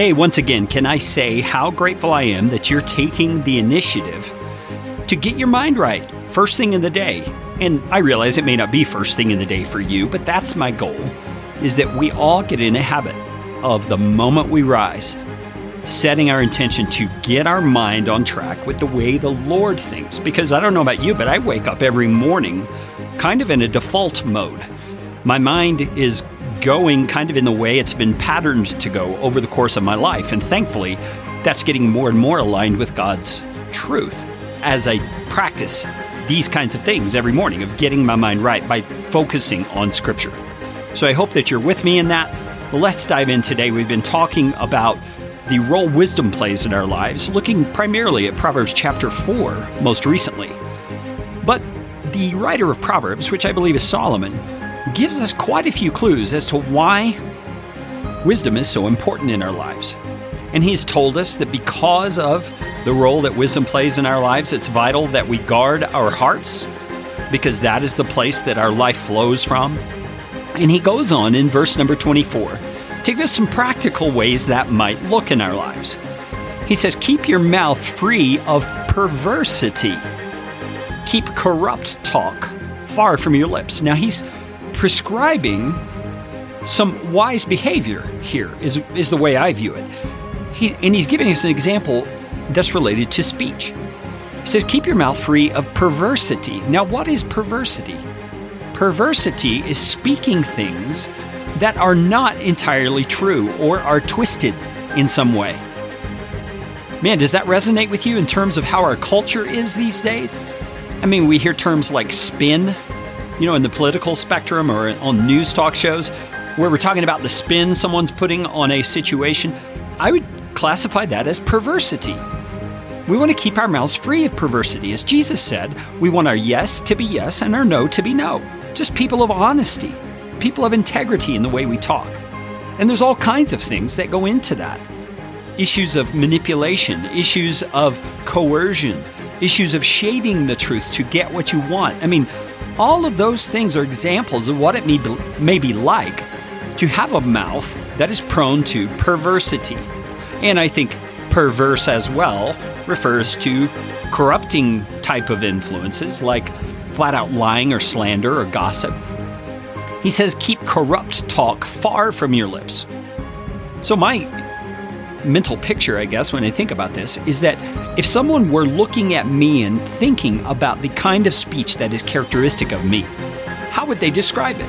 Hey, once again, can I say how grateful I am that you're taking the initiative to get your mind right first thing in the day. And I realize it may not be first thing in the day for you, but that's my goal is that we all get in a habit of the moment we rise, setting our intention to get our mind on track with the way the Lord thinks. Because I don't know about you, but I wake up every morning kind of in a default mode. My mind is going kind of in the way it's been patterned to go over the course of my life. And thankfully, that's getting more and more aligned with God's truth as I practice these kinds of things every morning of getting my mind right by focusing on Scripture. So I hope that you're with me in that. let's dive in today. We've been talking about the role wisdom plays in our lives, looking primarily at Proverbs chapter 4 most recently. But the writer of Proverbs, which I believe is Solomon, gives us quite a few clues as to why wisdom is so important in our lives. And he's told us that because of the role that wisdom plays in our lives, it's vital that we guard our hearts because that is the place that our life flows from. And he goes on in verse number 24 to give us some practical ways that might look in our lives. He says, Keep your mouth free of perversity, keep corrupt talk far from your lips. Now, he's prescribing some wise behavior here, is, is the way I view it. He, and he's giving us an example that's related to speech. He says, Keep your mouth free of perversity. Now, what is perversity? Perversity is speaking things that are not entirely true or are twisted in some way. Man, does that resonate with you in terms of how our culture is these days? I mean, we hear terms like spin, you know, in the political spectrum or on news talk shows, where we're talking about the spin someone's putting on a situation. I would classify that as perversity. We want to keep our mouths free of perversity. As Jesus said, we want our yes to be yes and our no to be no. Just people of honesty, people of integrity in the way we talk. And there's all kinds of things that go into that issues of manipulation, issues of coercion, issues of shading the truth to get what you want. I mean, all of those things are examples of what it may be, may be like to have a mouth that is prone to perversity. And I think perverse as well refers to corrupting type of influences like flat out lying or slander or gossip. He says, keep corrupt talk far from your lips. So, my mental picture, I guess, when I think about this, is that if someone were looking at me and thinking about the kind of speech that is characteristic of me, how would they describe it?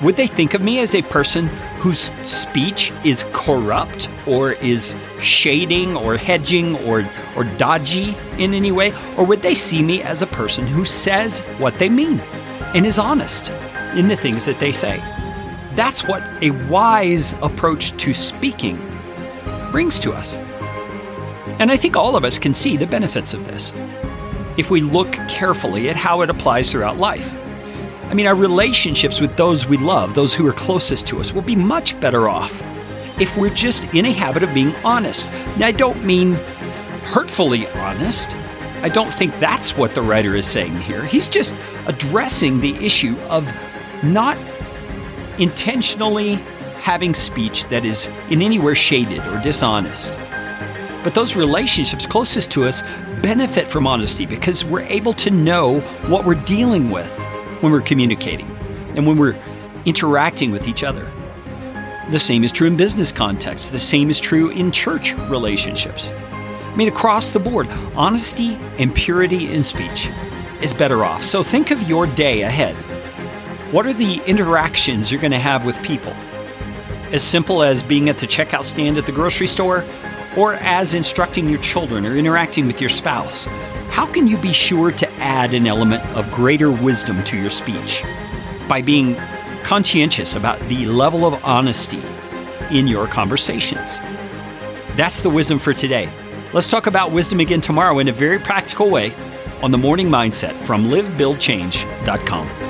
Would they think of me as a person whose speech is corrupt or is shading or hedging or, or dodgy in any way? Or would they see me as a person who says what they mean and is honest in the things that they say? That's what a wise approach to speaking brings to us. And I think all of us can see the benefits of this if we look carefully at how it applies throughout life. I mean, our relationships with those we love, those who are closest to us, will be much better off if we're just in a habit of being honest. Now, I don't mean hurtfully honest. I don't think that's what the writer is saying here. He's just addressing the issue of not intentionally having speech that is in anywhere shaded or dishonest. But those relationships closest to us benefit from honesty because we're able to know what we're dealing with when we're communicating and when we're interacting with each other. The same is true in business contexts, the same is true in church relationships. I mean, across the board, honesty and purity in speech is better off. So think of your day ahead. What are the interactions you're going to have with people? As simple as being at the checkout stand at the grocery store, or as instructing your children or interacting with your spouse. How can you be sure to add an element of greater wisdom to your speech? By being conscientious about the level of honesty in your conversations. That's the wisdom for today. Let's talk about wisdom again tomorrow in a very practical way on the morning mindset from livebuildchange.com.